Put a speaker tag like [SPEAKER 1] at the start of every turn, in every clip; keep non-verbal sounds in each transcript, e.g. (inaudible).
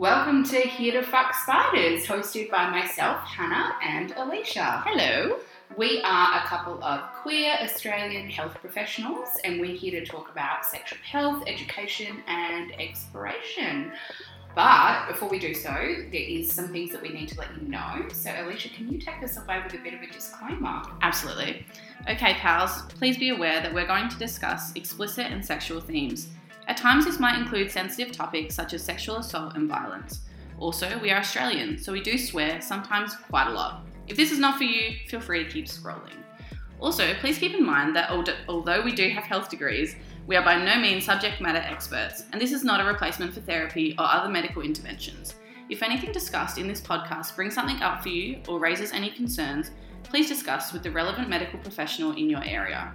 [SPEAKER 1] Welcome to Here to Fuck Spiders, hosted by myself, Hannah, and Alysha.
[SPEAKER 2] Hello.
[SPEAKER 1] We are a couple of queer Australian health professionals, and we're here to talk about sexual health, education, and exploration. But before we do so, there is some things that we need to let you know. So, Alysha, can you take us away with a bit of a disclaimer?
[SPEAKER 2] Absolutely. Okay, pals, please be aware that we're going to discuss explicit and sexual themes. At times, this might include sensitive topics such as sexual assault and violence. Also, we are Australian, so we do swear, sometimes quite a lot. If this is not for you, feel free to keep scrolling. Also, please keep in mind that although we do have health degrees, we are by no means subject matter experts, and this is not a replacement for therapy or other medical interventions. If anything discussed in this podcast brings something up for you or raises any concerns, please discuss with the relevant medical professional in your area.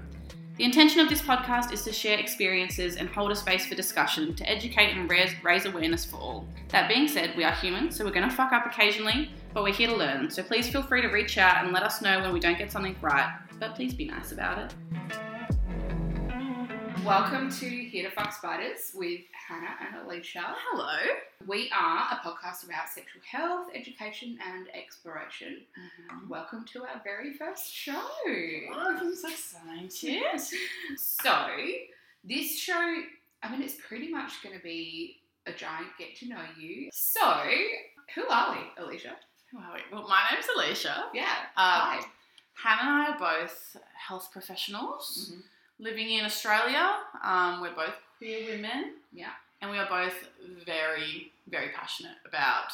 [SPEAKER 2] The intention of this podcast is to share experiences and hold a space for discussion to educate and raise, raise awareness for all. That being said, we are human, so we're going to fuck up occasionally, but we're here to learn. So please feel free to reach out and let us know when we don't get something right, but please be nice about it.
[SPEAKER 1] Welcome to Here to Fuck Spiders with Hannah and Alysha.
[SPEAKER 2] Hello.
[SPEAKER 1] We are a podcast about sexual health, education, and exploration.
[SPEAKER 2] Mm-hmm.
[SPEAKER 1] Welcome to our very first show.
[SPEAKER 2] Oh, I'm so excited. (laughs)
[SPEAKER 1] So, this show, I mean, it's pretty much going to be a giant get to know you. So, who are we, Alysha?
[SPEAKER 2] Who are we? Well, my name's Alysha.
[SPEAKER 1] Yeah.
[SPEAKER 2] Um,
[SPEAKER 1] Hi.
[SPEAKER 2] Hannah and I are both health professionals
[SPEAKER 1] Mhm.
[SPEAKER 2] Living in Australia. Um, we're both queer women.
[SPEAKER 1] Yeah.
[SPEAKER 2] And we are both very, very passionate about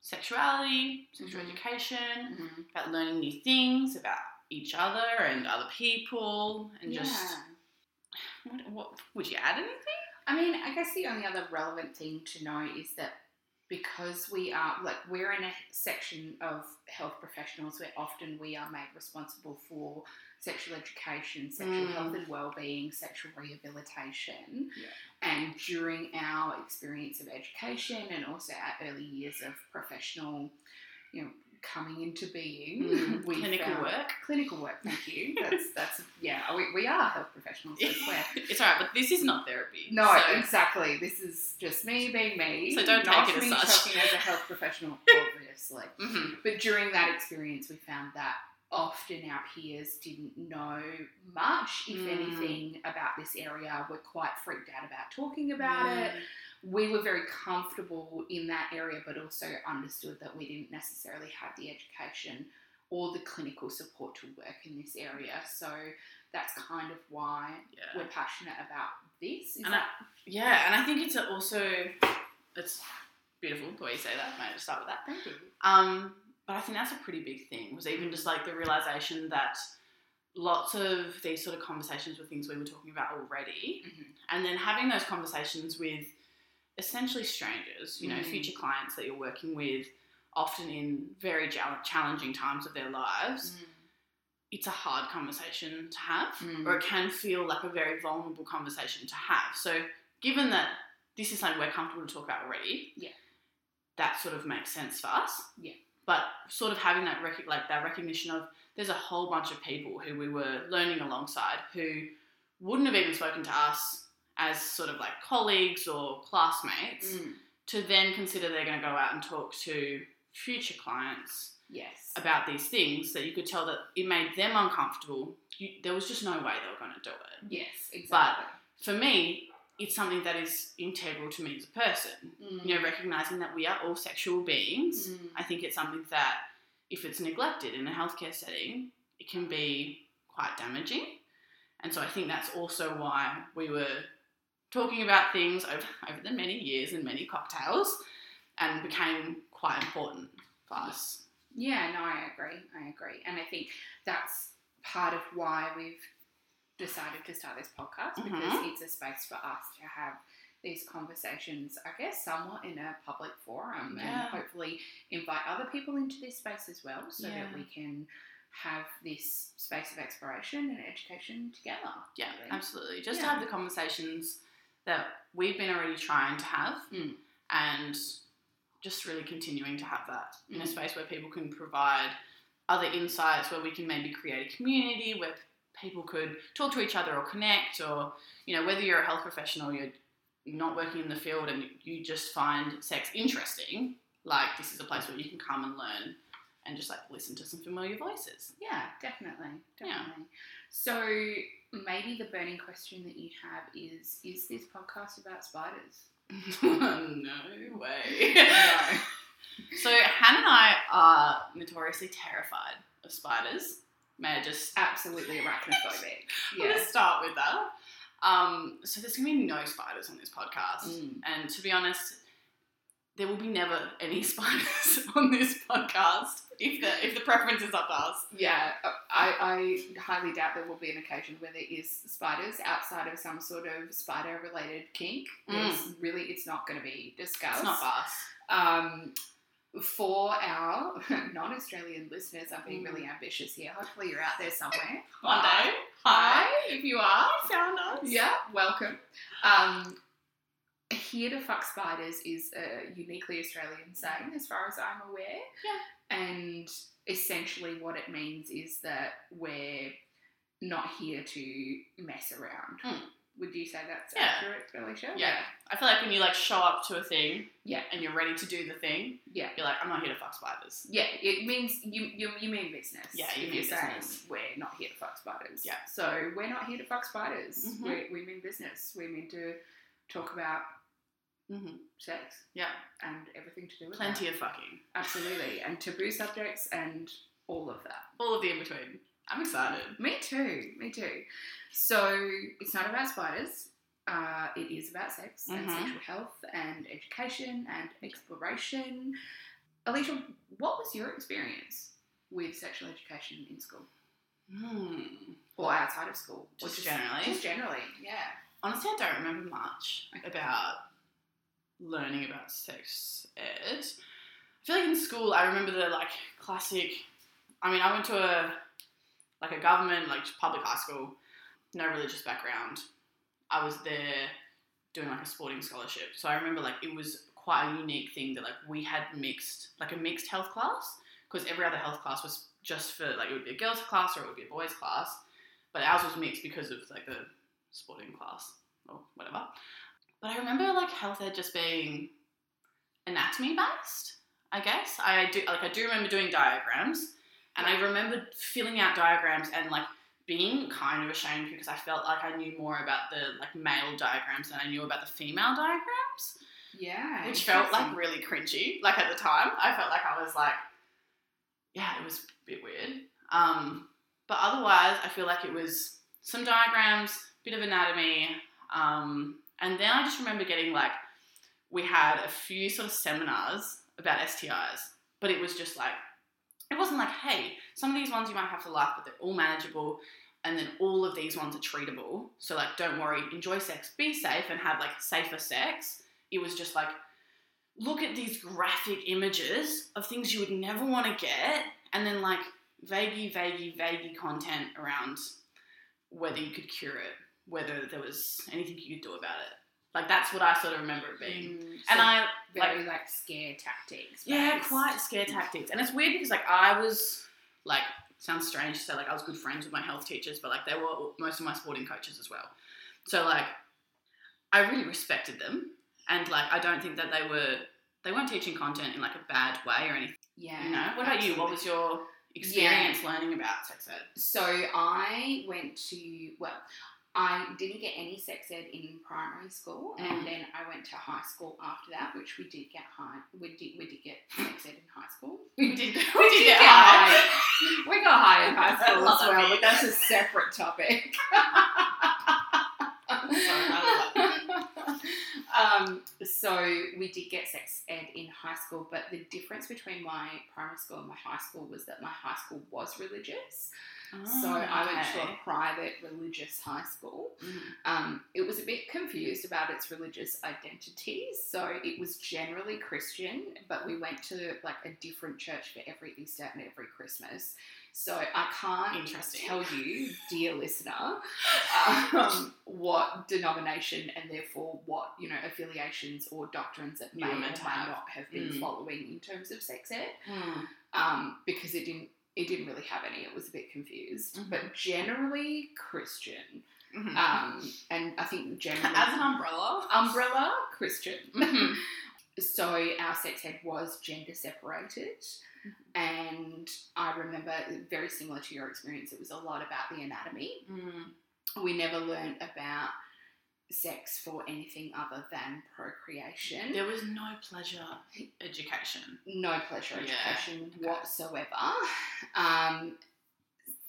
[SPEAKER 2] sexuality, sexual
[SPEAKER 1] Mhm.
[SPEAKER 2] education,
[SPEAKER 1] Mhm.
[SPEAKER 2] about learning new things about each other and other people, and just what, what would you add anything?
[SPEAKER 1] I mean, I guess the only other relevant thing to know is that because we are like we're in a section of health professionals where often we are made responsible for sexual education, sexual
[SPEAKER 2] Mm.
[SPEAKER 1] health and well-being, sexual rehabilitation.
[SPEAKER 2] Yeah.
[SPEAKER 1] And during our experience of education and also our early years of professional, you know, coming into being,
[SPEAKER 2] Mm, (laughs)
[SPEAKER 1] we
[SPEAKER 2] clinical work.
[SPEAKER 1] Clinical work, thank you. (laughs) That's that's yeah, we, we are health professionals, (laughs)
[SPEAKER 2] it's alright, but this is not therapy.
[SPEAKER 1] No,
[SPEAKER 2] so-
[SPEAKER 1] exactly. This is just me being me.
[SPEAKER 2] So don't
[SPEAKER 1] not
[SPEAKER 2] take it as
[SPEAKER 1] me
[SPEAKER 2] such.
[SPEAKER 1] talking as a health professional, obviously.
[SPEAKER 2] Mhm.
[SPEAKER 1] But during that experience, we found that often our peers didn't know much, if
[SPEAKER 2] Mm.
[SPEAKER 1] anything, about this area. Were quite freaked out about talking about
[SPEAKER 2] Mm.
[SPEAKER 1] it. We were very comfortable in that area, but also understood that we didn't necessarily have the education or the clinical support to work in this area. So that's kind of why
[SPEAKER 2] Yeah.
[SPEAKER 1] we're passionate about this. Is
[SPEAKER 2] And
[SPEAKER 1] that
[SPEAKER 2] Yeah, and I think it's also it's beautiful the way you say that. May I just start with that?
[SPEAKER 1] Thank you.
[SPEAKER 2] Um, but I think that's a pretty big thing. Was even just like the realization that lots of these sort of conversations were things we were talking about already,
[SPEAKER 1] Mhm.
[SPEAKER 2] and then having those conversations with essentially strangers, you know,
[SPEAKER 1] Mm.
[SPEAKER 2] future clients that you're working with, often in very challenging times of their lives. It's a hard conversation to have,
[SPEAKER 1] Mm.
[SPEAKER 2] or it can feel like a very vulnerable conversation to have. So, given that this is something we're comfortable to talk about already,
[SPEAKER 1] Yeah.
[SPEAKER 2] that sort of makes sense for us.
[SPEAKER 1] Yeah.
[SPEAKER 2] But sort of having that rec- like that recognition of there's a whole bunch of people who we were learning alongside who wouldn't have even spoken to us as sort of like colleagues or classmates
[SPEAKER 1] Mm.
[SPEAKER 2] to then consider they're going to go out and talk to future clients
[SPEAKER 1] Yes.
[SPEAKER 2] about these things that you could tell that it made them uncomfortable. You, there was just no way they were going to do it.
[SPEAKER 1] Yes, exactly.
[SPEAKER 2] But for me, it's something that is integral to me as a person.
[SPEAKER 1] Mm.
[SPEAKER 2] You know, recognizing that we are all sexual beings.
[SPEAKER 1] Mm.
[SPEAKER 2] I think it's something that, if it's neglected in a healthcare setting, it can be quite damaging. And so I think that's also why we were talking about things (laughs) over, over the many years and many cocktails and became quite important for us.
[SPEAKER 1] Yeah, no, I agree. I agree. And I think that's part of why we've decided to start this podcast because
[SPEAKER 2] Mhm.
[SPEAKER 1] it's a space for us to have these conversations, I guess, somewhat in a public forum
[SPEAKER 2] Yeah.
[SPEAKER 1] and hopefully invite other people into this space as well so
[SPEAKER 2] Yeah.
[SPEAKER 1] that we can have this space of exploration and education together.
[SPEAKER 2] Yeah,
[SPEAKER 1] really.
[SPEAKER 2] absolutely. Just
[SPEAKER 1] Yeah.
[SPEAKER 2] to have the conversations that we've been already trying to have
[SPEAKER 1] Mm.
[SPEAKER 2] and just really continuing to have that in a
[SPEAKER 1] Mm.
[SPEAKER 2] space where people can provide other insights, where we can maybe create a community where people could talk to each other or connect, or, you know, whether you're a health professional, you're not working in the field and you just find sex interesting, like this is a place where you can come and learn and just like listen to some familiar voices.
[SPEAKER 1] Yeah, definitely,
[SPEAKER 2] Yeah.
[SPEAKER 1] definitely. So maybe the burning question that you have is: Is this podcast about spiders? (laughs)
[SPEAKER 2] no way. (laughs)
[SPEAKER 1] No.
[SPEAKER 2] So Hannah and I are notoriously terrified of spiders. May I just
[SPEAKER 1] Absolutely arachnophobic. (laughs)
[SPEAKER 2] I'm
[SPEAKER 1] Yeah.
[SPEAKER 2] gonna start with that. Um, so there's gonna be no spiders on this podcast,
[SPEAKER 1] Mm.
[SPEAKER 2] and to be honest, there will be never any (laughs) spiders on this podcast if the if the preference is up to us.
[SPEAKER 1] Yeah, I, I highly doubt there will be an occasion where there is spiders outside of some sort of spider-related kink. There's really, it's not going to be discussed.
[SPEAKER 2] It's not us.
[SPEAKER 1] Um, for our (laughs) non-Australian listeners, I'm being
[SPEAKER 2] Mm.
[SPEAKER 1] really ambitious here. Hopefully, you're out there somewhere. (laughs)
[SPEAKER 2] One
[SPEAKER 1] Hi.
[SPEAKER 2] day.
[SPEAKER 1] Hi, if you are.
[SPEAKER 2] found us.
[SPEAKER 1] Yeah, welcome. Um, here to fuck spiders is a uniquely Australian saying, as far as I'm aware.
[SPEAKER 2] Yeah.
[SPEAKER 1] And essentially, what it means is that we're not here to mess around.
[SPEAKER 2] Hmm.
[SPEAKER 1] Would you say that's
[SPEAKER 2] Yeah.
[SPEAKER 1] accurate, Alysha?
[SPEAKER 2] Yeah. I feel like when you like show up to a thing,
[SPEAKER 1] Yeah.
[SPEAKER 2] and you're ready to do the thing,
[SPEAKER 1] Yeah.
[SPEAKER 2] you're like, I'm not here to fuck spiders.
[SPEAKER 1] Yeah, it means you you, you mean business.
[SPEAKER 2] Yeah, you
[SPEAKER 1] if
[SPEAKER 2] mean
[SPEAKER 1] you're saying
[SPEAKER 2] business.
[SPEAKER 1] we're not here to fuck spiders.
[SPEAKER 2] Yeah.
[SPEAKER 1] So we're not here to fuck spiders.
[SPEAKER 2] Mhm.
[SPEAKER 1] We, we mean business. We mean to talk about
[SPEAKER 2] Mm-hmm.
[SPEAKER 1] sex
[SPEAKER 2] Yeah,
[SPEAKER 1] and everything to do with it.
[SPEAKER 2] plenty
[SPEAKER 1] that.
[SPEAKER 2] of fucking,
[SPEAKER 1] Absolutely, and taboo subjects and all of that.
[SPEAKER 2] all of the in between. I'm excited.
[SPEAKER 1] Me too. Me too. So it's not about spiders. Uh, it is about sex and
[SPEAKER 2] Mhm.
[SPEAKER 1] sexual health and education and exploration. Alysha, what was your experience with sexual education in school
[SPEAKER 2] Hmm.
[SPEAKER 1] or outside of school? Or
[SPEAKER 2] Just generally?
[SPEAKER 1] Just generally, yeah.
[SPEAKER 2] Honestly, I don't remember much
[SPEAKER 1] Okay.
[SPEAKER 2] about learning about sex ed. I feel like in school, I remember the like classic. I mean, I went to a like a government like public high school, no religious background. I was there doing like a sporting scholarship, so I remember like it was quite a unique thing that like we had mixed like a mixed health class because every other health class was just for like it would be a girls class or it would be a boys class, but ours was mixed because of like the sporting class or whatever. But I remember like health ed just being anatomy based. I guess I do like I do remember doing diagrams, and I remember filling out diagrams and like being kind of ashamed because I felt like I knew more about the like male diagrams than I knew about the female diagrams,
[SPEAKER 1] Yeah.
[SPEAKER 2] which felt like really cringy. Like at the time, I felt like I was like, yeah, it was a bit weird. Um, but otherwise, I feel like it was some diagrams, bit of anatomy, um, and then I just remember getting like we had a few sort of seminars about STIs, but it was just like it wasn't like, hey, some of these ones you might have to laugh, but they're all manageable, and then all of these ones are treatable. So like, don't worry, enjoy sex, be safe, and have like safer sex. It was just like, look at these graphic images of things you would never want to get, and then like vaguey, vaguey, vaguey content around whether you could cure it, whether there was anything you could do about it. Like that's what I sort of remember it being.
[SPEAKER 1] Mm,
[SPEAKER 2] And
[SPEAKER 1] so
[SPEAKER 2] I
[SPEAKER 1] very like, scare tactics.
[SPEAKER 2] yeah, quite scare tactics. And it's weird because like I was like sounds strange to say like I was good friends with my health teachers, but like they were most of my sporting coaches as well. So like I really respected them and like I don't think that they were they weren't teaching content in like a bad way or anything.
[SPEAKER 1] Yeah.
[SPEAKER 2] You know? What about you? What was your experience learning about sex ed?
[SPEAKER 1] So I went to well, I didn't get any sex ed in primary school,
[SPEAKER 2] Mm.
[SPEAKER 1] and then I went to high school after that, which we did get high. We did we did get sex ed in high school. (laughs)
[SPEAKER 2] We did, (laughs) we
[SPEAKER 1] We
[SPEAKER 2] did get
[SPEAKER 1] get
[SPEAKER 2] high.
[SPEAKER 1] We got high in high school as (laughs) well,
[SPEAKER 2] it.
[SPEAKER 1] but that's a separate topic. So we did get sex ed in high school, but the difference between my primary school and my high school was that my high school was religious. So I went to a private religious high school.
[SPEAKER 2] Mm.
[SPEAKER 1] Um, it was a bit confused about its religious identity, so it was generally Christian, but we went to like a different church for every Easter and every Christmas. So I can't tell you, dear listener, (laughs) um, what denomination and therefore what you know affiliations or doctrines that may or may
[SPEAKER 2] have.
[SPEAKER 1] not have been
[SPEAKER 2] Mm.
[SPEAKER 1] following in terms of sex ed
[SPEAKER 2] Mm.
[SPEAKER 1] um, because it didn't it didn't really have any. It was a bit confused,
[SPEAKER 2] Mhm.
[SPEAKER 1] but generally Christian.
[SPEAKER 2] Mhm.
[SPEAKER 1] Um, and I think generally (laughs)
[SPEAKER 2] As an umbrella.
[SPEAKER 1] umbrella Christian. (laughs) So our sex ed was gender separated
[SPEAKER 2] Mm-hmm.
[SPEAKER 1] and i remember very similar to your experience it was a lot about the anatomy
[SPEAKER 2] Mm.
[SPEAKER 1] we never learned about sex for anything other than procreation
[SPEAKER 2] There was no pleasure education.
[SPEAKER 1] no pleasure
[SPEAKER 2] Yeah,
[SPEAKER 1] education
[SPEAKER 2] okay.
[SPEAKER 1] whatsoever um,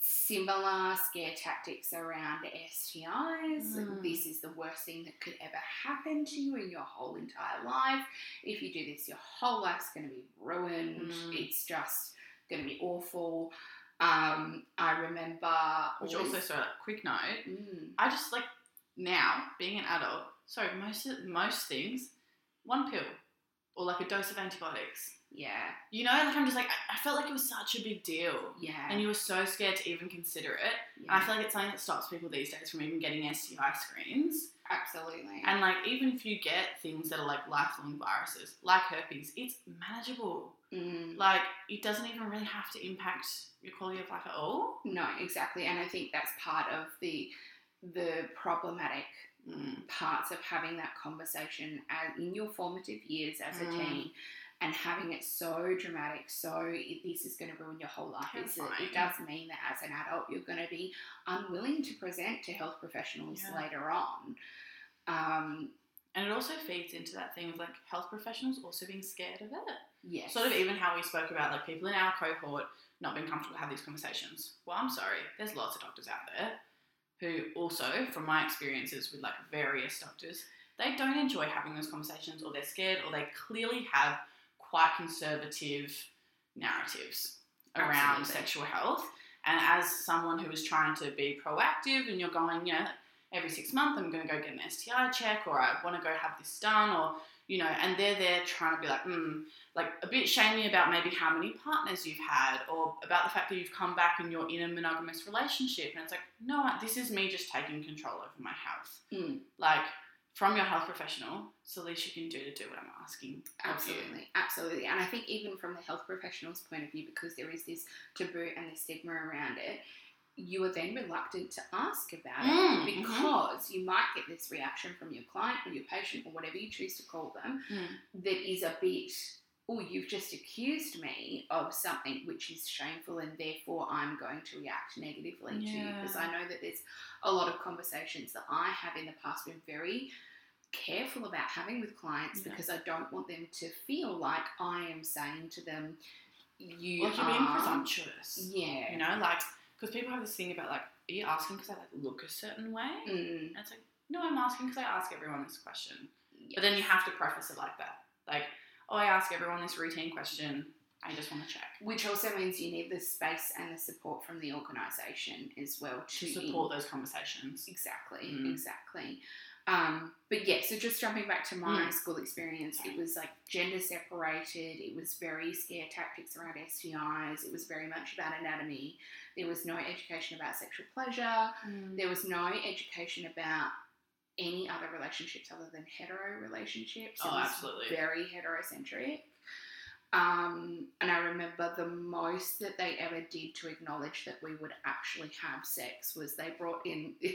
[SPEAKER 1] similar scare tactics around STIs.
[SPEAKER 2] Mm.
[SPEAKER 1] This is the worst thing that could ever happen to you in your whole entire life. If you do this, your whole life's going to be ruined.
[SPEAKER 2] Mm.
[SPEAKER 1] It's just going to be awful. Um, I remember.
[SPEAKER 2] Which
[SPEAKER 1] always-
[SPEAKER 2] also, so quick note,
[SPEAKER 1] Mm,
[SPEAKER 2] I just like now being an adult. So most most things, one pill or like a dose of antibiotics.
[SPEAKER 1] Yeah,
[SPEAKER 2] You know, like I'm just like I, I felt like it was such a big deal,
[SPEAKER 1] yeah,
[SPEAKER 2] and you were so scared to even consider it. And I feel like it's something that stops people these days from even getting STI screens.
[SPEAKER 1] absolutely.
[SPEAKER 2] And like even if you get things that are like lifelong viruses, like herpes, it's manageable.
[SPEAKER 1] Mm.
[SPEAKER 2] Like it doesn't even really have to impact your quality of life at all.
[SPEAKER 1] No, exactly, and I think that's part of the the problematic
[SPEAKER 2] Mm.
[SPEAKER 1] parts of having that conversation as, in your formative years as a
[SPEAKER 2] Mm.
[SPEAKER 1] teen, and having it so dramatic, so this is going to ruin your whole life. Is it does mean that as an adult, you're going to be unwilling to present to health professionals
[SPEAKER 2] Yeah.
[SPEAKER 1] later on. Um,
[SPEAKER 2] And it also feeds into that thing of like health professionals also being scared of it.
[SPEAKER 1] yes,
[SPEAKER 2] Sort of even how we spoke about like people in our cohort not being comfortable to have these conversations. Well, I'm sorry, there's lots of doctors out there who also, from my experiences with like various doctors, they don't enjoy having those conversations or they're scared or they clearly have quite conservative narratives around
[SPEAKER 1] Absolutely.
[SPEAKER 2] sexual health. And as someone who is trying to be proactive and you're going, you know, every six months I'm going to go get an STI check or I want to go have this done or, you know, and they're there trying to be like, hmm, like a bit shamey about maybe how many partners you've had or about the fact that you've come back and you're in a monogamous relationship. And it's like, no, this is me just taking control over my health.
[SPEAKER 1] Mm.
[SPEAKER 2] Like, from your health professional, it's the least you can do to do what I'm asking.
[SPEAKER 1] Absolutely, absolutely. And I think even from the health professional's point of view, because there is this taboo and the stigma around it, you are then reluctant to ask about
[SPEAKER 2] Mm,
[SPEAKER 1] it because you might get this reaction from your client or your patient or whatever you choose to call them
[SPEAKER 2] Mm.
[SPEAKER 1] that is a bit, oh, you've just accused me of something which is shameful and therefore I'm going to react negatively to you. Because I know that there's a lot of conversations that I have in the past been very careful about having with clients
[SPEAKER 2] Yeah.
[SPEAKER 1] because I don't want them to feel like I am saying to them, you
[SPEAKER 2] Like you're being presumptuous.
[SPEAKER 1] Yeah.
[SPEAKER 2] You know, like, because people have this thing about like, are you asking because I like look a certain way?
[SPEAKER 1] Mm,
[SPEAKER 2] And it's like, no, I'm asking because I ask everyone this question.
[SPEAKER 1] yes.
[SPEAKER 2] But then you have to preface it like that. Like, oh, I ask everyone this routine question. I just want to check.
[SPEAKER 1] Which also means you need the space and the support from the organisation as well
[SPEAKER 2] To
[SPEAKER 1] to
[SPEAKER 2] support those conversations.
[SPEAKER 1] Exactly,
[SPEAKER 2] Mm.
[SPEAKER 1] exactly. Um, but yeah, so just jumping back to my
[SPEAKER 2] Mm.
[SPEAKER 1] school experience, it was like gender separated. It was very scare tactics around STIs. It was very much about anatomy. There was no education about sexual pleasure. There was no education about any other relationships other than hetero relationships. It
[SPEAKER 2] Oh,
[SPEAKER 1] was
[SPEAKER 2] absolutely.
[SPEAKER 1] Very heterocentric. Um, and I remember the most that they ever did to acknowledge that we would actually have sex was they brought in. (laughs)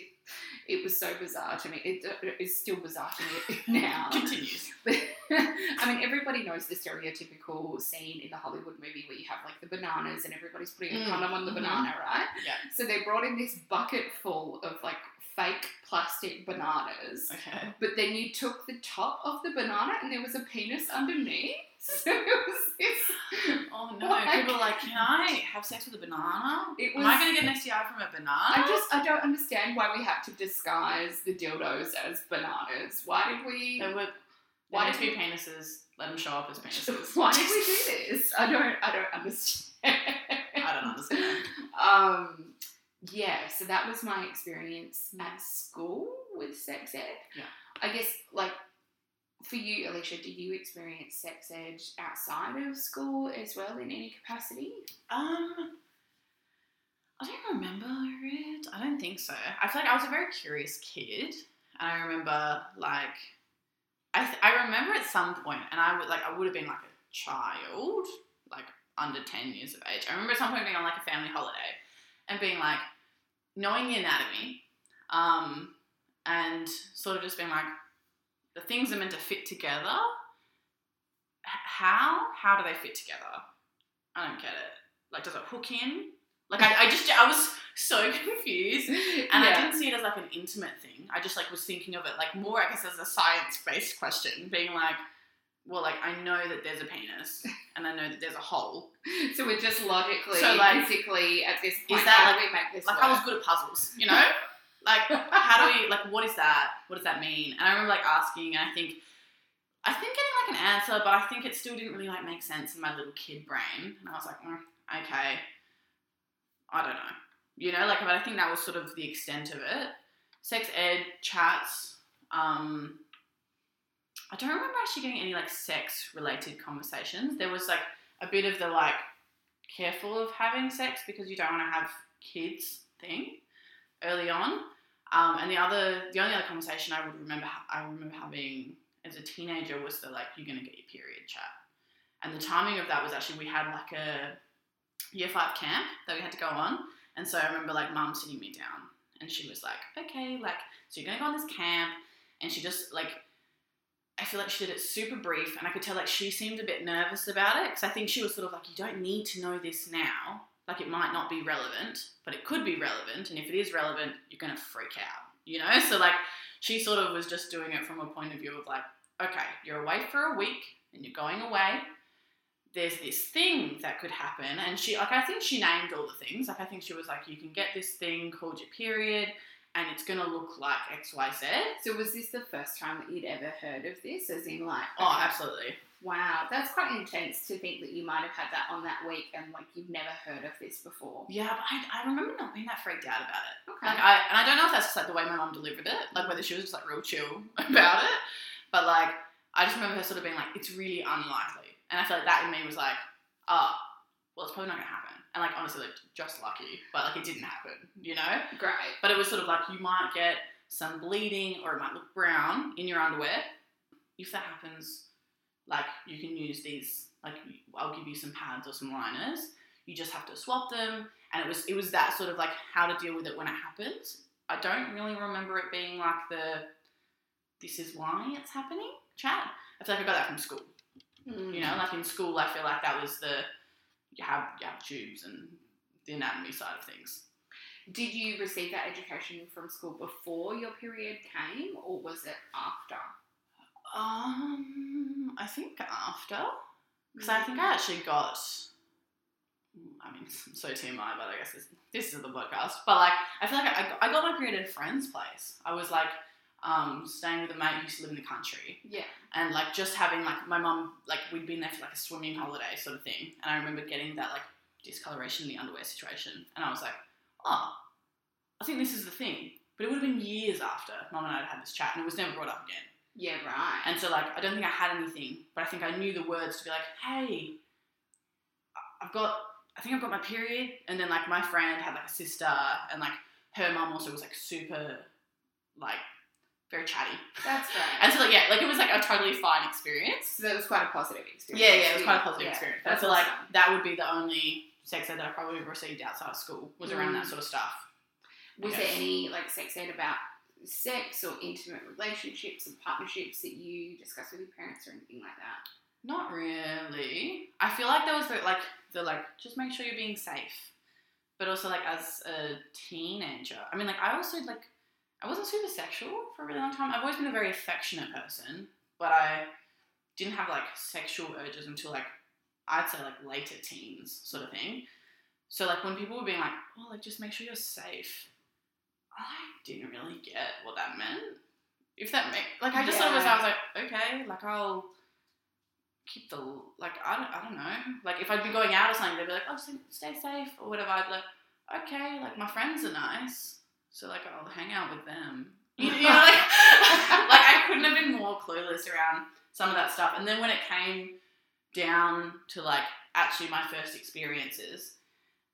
[SPEAKER 1] It, was so bizarre to me. It, it's still bizarre to me (laughs) now.
[SPEAKER 2] Continues.
[SPEAKER 1] But, (laughs) I mean, everybody knows the stereotypical scene in the Hollywood movie where you have like the bananas and everybody's putting a
[SPEAKER 2] Mm,
[SPEAKER 1] condom on the
[SPEAKER 2] mhm.
[SPEAKER 1] banana, right?
[SPEAKER 2] Yeah.
[SPEAKER 1] So they brought in this bucket full of like fake plastic bananas.
[SPEAKER 2] Okay.
[SPEAKER 1] But then you took the top of the banana and there was a penis underneath. (laughs) So it was this.
[SPEAKER 2] Oh no.
[SPEAKER 1] Like-
[SPEAKER 2] People are like, can I have sex with a banana?
[SPEAKER 1] It
[SPEAKER 2] Am I going to get an STI from a banana?
[SPEAKER 1] I just I don't understand why we have to disguise the dildos as bananas. Why did we?
[SPEAKER 2] They were.
[SPEAKER 1] Why
[SPEAKER 2] did two penises? Let them show up as (laughs) penises.
[SPEAKER 1] Why did we do this? I don't I don't understand.
[SPEAKER 2] I don't understand. (laughs)
[SPEAKER 1] Um, yeah, so that was my experience
[SPEAKER 2] Mm.
[SPEAKER 1] at school with sex ed.
[SPEAKER 2] Yeah.
[SPEAKER 1] I guess, like, for you, Alysha, did you experience sex ed outside of school as well in any capacity?
[SPEAKER 2] Um, I don't remember it. I don't think so. I feel like I was a very curious kid, and I remember like, I th- I remember at some point, and I would like I would have been like a child, like under ten years of age. I remember at some point being on like a family holiday, and being like, knowing the anatomy, um, and sort of just being like, the things are meant to fit together. How? How do they fit together? I don't get it. Like, does it hook in? Like, I, I just, I was so (laughs) confused. And I didn't see it as like an intimate thing. I just like was thinking of it like more, I guess, as a science-based question, being like, well, like I know that there's a penis (laughs) and I know that there's a hole.
[SPEAKER 1] So we're just logically,
[SPEAKER 2] So, like,
[SPEAKER 1] physically at this point,
[SPEAKER 2] that,
[SPEAKER 1] how
[SPEAKER 2] like-
[SPEAKER 1] do we make this
[SPEAKER 2] Like
[SPEAKER 1] work?
[SPEAKER 2] I was good at puzzles, you know. (laughs) like how do we like what is that? What does that mean? And I remember like asking, and I think I think getting like an answer, but I think it still didn't really like make sense in my little kid brain. And I was like, mm, okay, I don't know, you know, like but I think that was sort of the extent of it. Sex ed chats. Um, I don't remember actually getting any like sex related conversations. There was like a bit of the like careful of having sex because you don't want to have kids thing early on. Um, and the other, the only other conversation I would remember, I remember having as a teenager was the like, you're gonna get your period chat. And the timing of that was actually we had like a year five camp that we had to go on, and so I remember like mum sitting me down, and she was like, okay, like, so you're gonna go on this camp, and she just like. I feel like she did it super brief, and I could tell like she seemed a bit nervous about it because I think she was sort of like, you don't need to know this now, like it might not be relevant, but it could be relevant, and if it is relevant, you're gonna freak out, you know? So like she sort of was just doing it from a point of view of like, okay, you're away for a week and you're going away. There's this thing that could happen, and she like I think she named all the things. Like I think she was like, you can get this thing called your period, and it's gonna look like X, Y, Z.
[SPEAKER 1] So was this the first time that you'd ever heard of this? As in, like,
[SPEAKER 2] Oh, absolutely.
[SPEAKER 1] wow, that's quite intense to think that you might have had that on that week and like you've never heard of this before.
[SPEAKER 2] Yeah, but I, I remember not being that freaked out about it.
[SPEAKER 1] Okay.
[SPEAKER 2] Like I and I don't know if that's just like the way my mom delivered it, like whether she was just like real chill (laughs) about it. But like I just remember her sort of being like, it's really unlikely. And I feel like that in me was like, ah, well it's probably not gonna happen. And like honestly like just lucky. But like it didn't happen, you know?
[SPEAKER 1] Great.
[SPEAKER 2] But it was sort of like you might get some bleeding or it might look brown in your underwear. If that happens, like you can use these like I'll give you some pads or some liners. You just have to swap them and it was it was that sort of like how to deal with it when it happens. I don't really remember it being like the this is why it's happening chat. I feel like I got that from school.
[SPEAKER 1] Mm.
[SPEAKER 2] You know, like in school I feel like that was the you have you have tubes and the anatomy side of things.
[SPEAKER 1] Did you receive that education from school before your period came, or was it after?
[SPEAKER 2] Um, I think after, because I think I actually got. I mean, (laughs) so TMI, but I guess this, this is the podcast. But like, I feel like I, I got my period at a friend's place. I was like, um, staying with a mate who used to live in the country,
[SPEAKER 1] Yeah.
[SPEAKER 2] and like just having like my mum, like we'd been there for like a swimming holiday sort of thing, and I remember getting that like discoloration in the underwear situation, and I was like, oh, I think this is the thing. But it would have been years after mum and I had had this chat, and it was never brought up again.
[SPEAKER 1] Yeah. Right.
[SPEAKER 2] And so, like, I don't think I had anything, but I think I knew the words to be like, hey, I've got, I think I've got my period. And then, like, my friend had, like, a sister, and, like, her mum also was, like, super, like, very chatty.
[SPEAKER 1] That's (laughs) right.
[SPEAKER 2] And so, like, yeah, like, it was, like, a totally fine experience.
[SPEAKER 1] so that was quite a positive experience.
[SPEAKER 2] Yeah, yeah, it was quite a positive
[SPEAKER 1] Yeah,
[SPEAKER 2] experience. But I
[SPEAKER 1] That's
[SPEAKER 2] feel like that would be the only sex ed that I probably received outside of school was around that
[SPEAKER 1] Mm.
[SPEAKER 2] sort of stuff.
[SPEAKER 1] Was there any like sex ed about sex or intimate relationships and partnerships that you discussed with your parents or anything like that?
[SPEAKER 2] Not really. I feel like there was the, like the like just make sure you're being safe, but also like as a teenager. I mean, like I also like I wasn't super sexual for a really long time. I've always been a very affectionate person, but I didn't have like sexual urges until like I'd say like later teens sort of thing. So like when people were being like, oh, like just make sure you're safe, I didn't really get what that meant. If that make like I just sort of was I was like, okay, like I'll keep the like I don't, I don't know like if I'd be going out or something they'd be like oh stay safe or whatever I'd be like okay like my friends are nice so like I'll hang out with them. (laughs) You, know like (laughs) like I couldn't have been more clueless around some of that stuff. And then when it came down to like actually my first experiences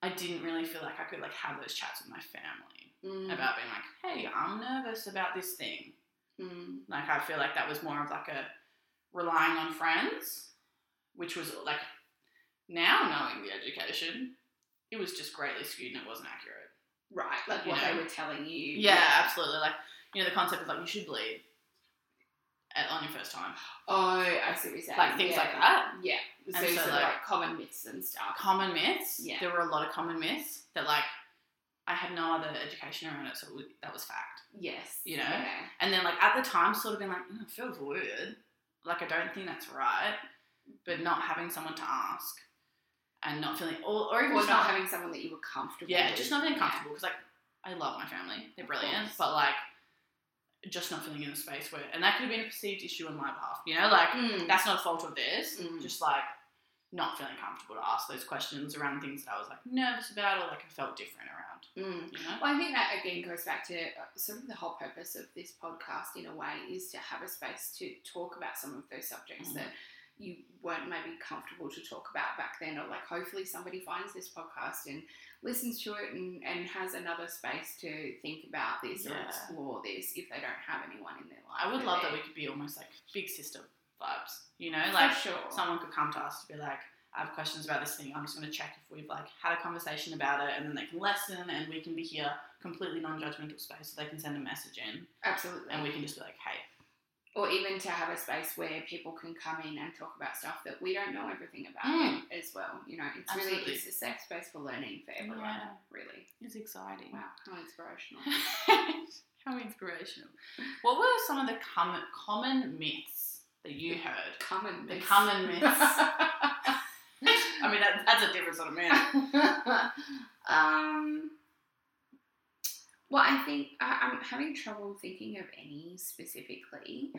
[SPEAKER 2] I didn't really feel like I could like have those chats with my family
[SPEAKER 1] Mm,
[SPEAKER 2] about being like hey I'm nervous about this thing.
[SPEAKER 1] Mm,
[SPEAKER 2] like I feel like that was more of like a relying on friends, which was like now knowing the education, it was just greatly skewed and it wasn't accurate.
[SPEAKER 1] Right, like what
[SPEAKER 2] know?
[SPEAKER 1] they were telling you.
[SPEAKER 2] Yeah, absolutely. Like you know, the concept of like you should bleed at, on your first time.
[SPEAKER 1] Oh, I see what you're saying.
[SPEAKER 2] Like things
[SPEAKER 1] yeah.
[SPEAKER 2] like that.
[SPEAKER 1] Yeah. So,
[SPEAKER 2] And so, like-
[SPEAKER 1] like common myths and stuff.
[SPEAKER 2] Common myths.
[SPEAKER 1] Yeah.
[SPEAKER 2] There were a lot of common myths that like I had no other education around it, so it that was fact.
[SPEAKER 1] Yes.
[SPEAKER 2] You know?
[SPEAKER 1] Yeah.
[SPEAKER 2] And then like at the time, sort of been like, mm, it feels weird. Like I don't think that's right. But not having someone to ask and not feeling, or, or even
[SPEAKER 1] Or
[SPEAKER 2] just
[SPEAKER 1] not having someone that you were comfortable
[SPEAKER 2] yeah,
[SPEAKER 1] with.
[SPEAKER 2] just not feeling comfortable because like I love my family, they're brilliant, but like just not feeling in a space where, and that could have been a perceived issue on my behalf. You know, like
[SPEAKER 1] Mm.
[SPEAKER 2] that's not a fault of theirs.
[SPEAKER 1] Mm.
[SPEAKER 2] Just like not feeling comfortable to ask those questions around things that I was like nervous about or like I felt different around.
[SPEAKER 1] Mm.
[SPEAKER 2] You know.
[SPEAKER 1] Well, I think that again goes back to uh, sort of the whole purpose of this podcast, in a way, is to have a space to talk about some of those subjects
[SPEAKER 2] Mm.
[SPEAKER 1] that you weren't maybe comfortable to talk about back then, or like hopefully somebody finds this podcast and listens to it and, and has another space to think about this or explore this if they don't have anyone in their life.
[SPEAKER 2] I would love that we could be almost like big sister vibes. You know, like
[SPEAKER 1] sure.
[SPEAKER 2] someone could come to us to be like, I have questions about this thing. I'm just going to check if we've like had a conversation about it, and then they can listen, and we can be here completely non-judgmental space, so they can send a message in,
[SPEAKER 1] Absolutely.
[SPEAKER 2] and we can just be like, hey,
[SPEAKER 1] or even to have a space where people can come in and talk about stuff that we don't know everything about
[SPEAKER 2] Mm.
[SPEAKER 1] as well. You know, it's really it's a safe space for learning for everyone.
[SPEAKER 2] Yeah.
[SPEAKER 1] Really.
[SPEAKER 2] it's exciting.
[SPEAKER 1] Wow, how inspirational. (laughs)
[SPEAKER 2] How inspirational. What were some of the common common myths that you heard?
[SPEAKER 1] Common
[SPEAKER 2] The
[SPEAKER 1] myths.
[SPEAKER 2] common myths. (laughs) I mean, that, that's a different sort of myth. (laughs)
[SPEAKER 1] um. Well, I think I'm having trouble thinking of any specifically.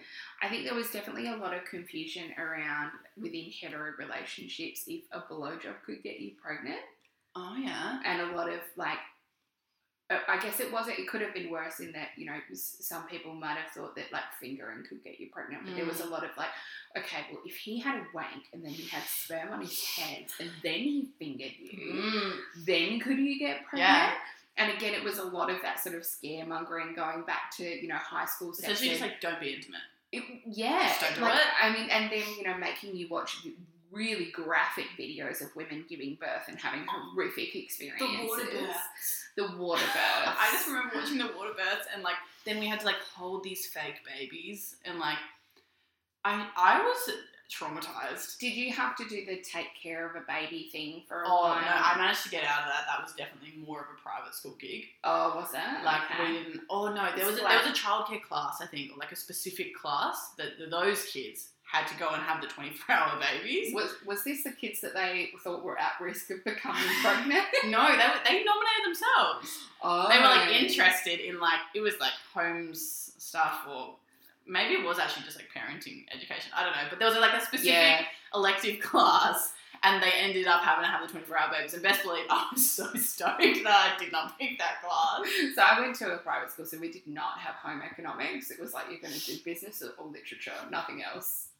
[SPEAKER 1] I think there was definitely a lot of confusion around within hetero relationships if a blowjob could get you pregnant.
[SPEAKER 2] Oh yeah.
[SPEAKER 1] and a lot of like uh, I guess it wasn't. It could have been worse in that you know some people might have thought that like fingering could get you pregnant, but there was a lot of like, okay, well if he had a wank and then he had sperm on his hands and then he fingered you,
[SPEAKER 2] Mm.
[SPEAKER 1] then could you get pregnant?
[SPEAKER 2] Yeah.
[SPEAKER 1] And again, it was a lot of that sort of scaremongering going back to you know high school sex.
[SPEAKER 2] Essentially, just like don't be intimate.
[SPEAKER 1] It, yeah,
[SPEAKER 2] Just don't do
[SPEAKER 1] like,
[SPEAKER 2] it.
[SPEAKER 1] I mean, and then you know, making you watch really graphic videos of women giving birth and having horrific experiences. The water births. The water births. (laughs)
[SPEAKER 2] I just remember watching the water births, and like then we had to like hold these fake babies, and like I I was traumatized.
[SPEAKER 1] Did you have to do the take care of a baby thing for a while?
[SPEAKER 2] Oh
[SPEAKER 1] while?
[SPEAKER 2] no, I managed to get out of that. That was definitely more of a private school gig.
[SPEAKER 1] oh, was that
[SPEAKER 2] Like
[SPEAKER 1] okay.
[SPEAKER 2] we didn't. Oh no, there was a, there was a childcare class, I think, or like a specific class that those kids had to go and have the twenty four hour babies.
[SPEAKER 1] was was this the kids that they thought were at risk of becoming (laughs) pregnant? (laughs)
[SPEAKER 2] No, they were, they nominated themselves.
[SPEAKER 1] oh,
[SPEAKER 2] They were like oh. interested in like it was like homes stuff or maybe it was actually just like parenting education. I don't know, but there was like a specific
[SPEAKER 1] Yeah,
[SPEAKER 2] elective (laughs) class. And they ended up having to have the 24 hour babies. And best believe, (laughs) I was so stoked that I did not pick that class.
[SPEAKER 1] so I went to a private school, so we did not have home economics. It was like you're going to do business or literature, nothing else.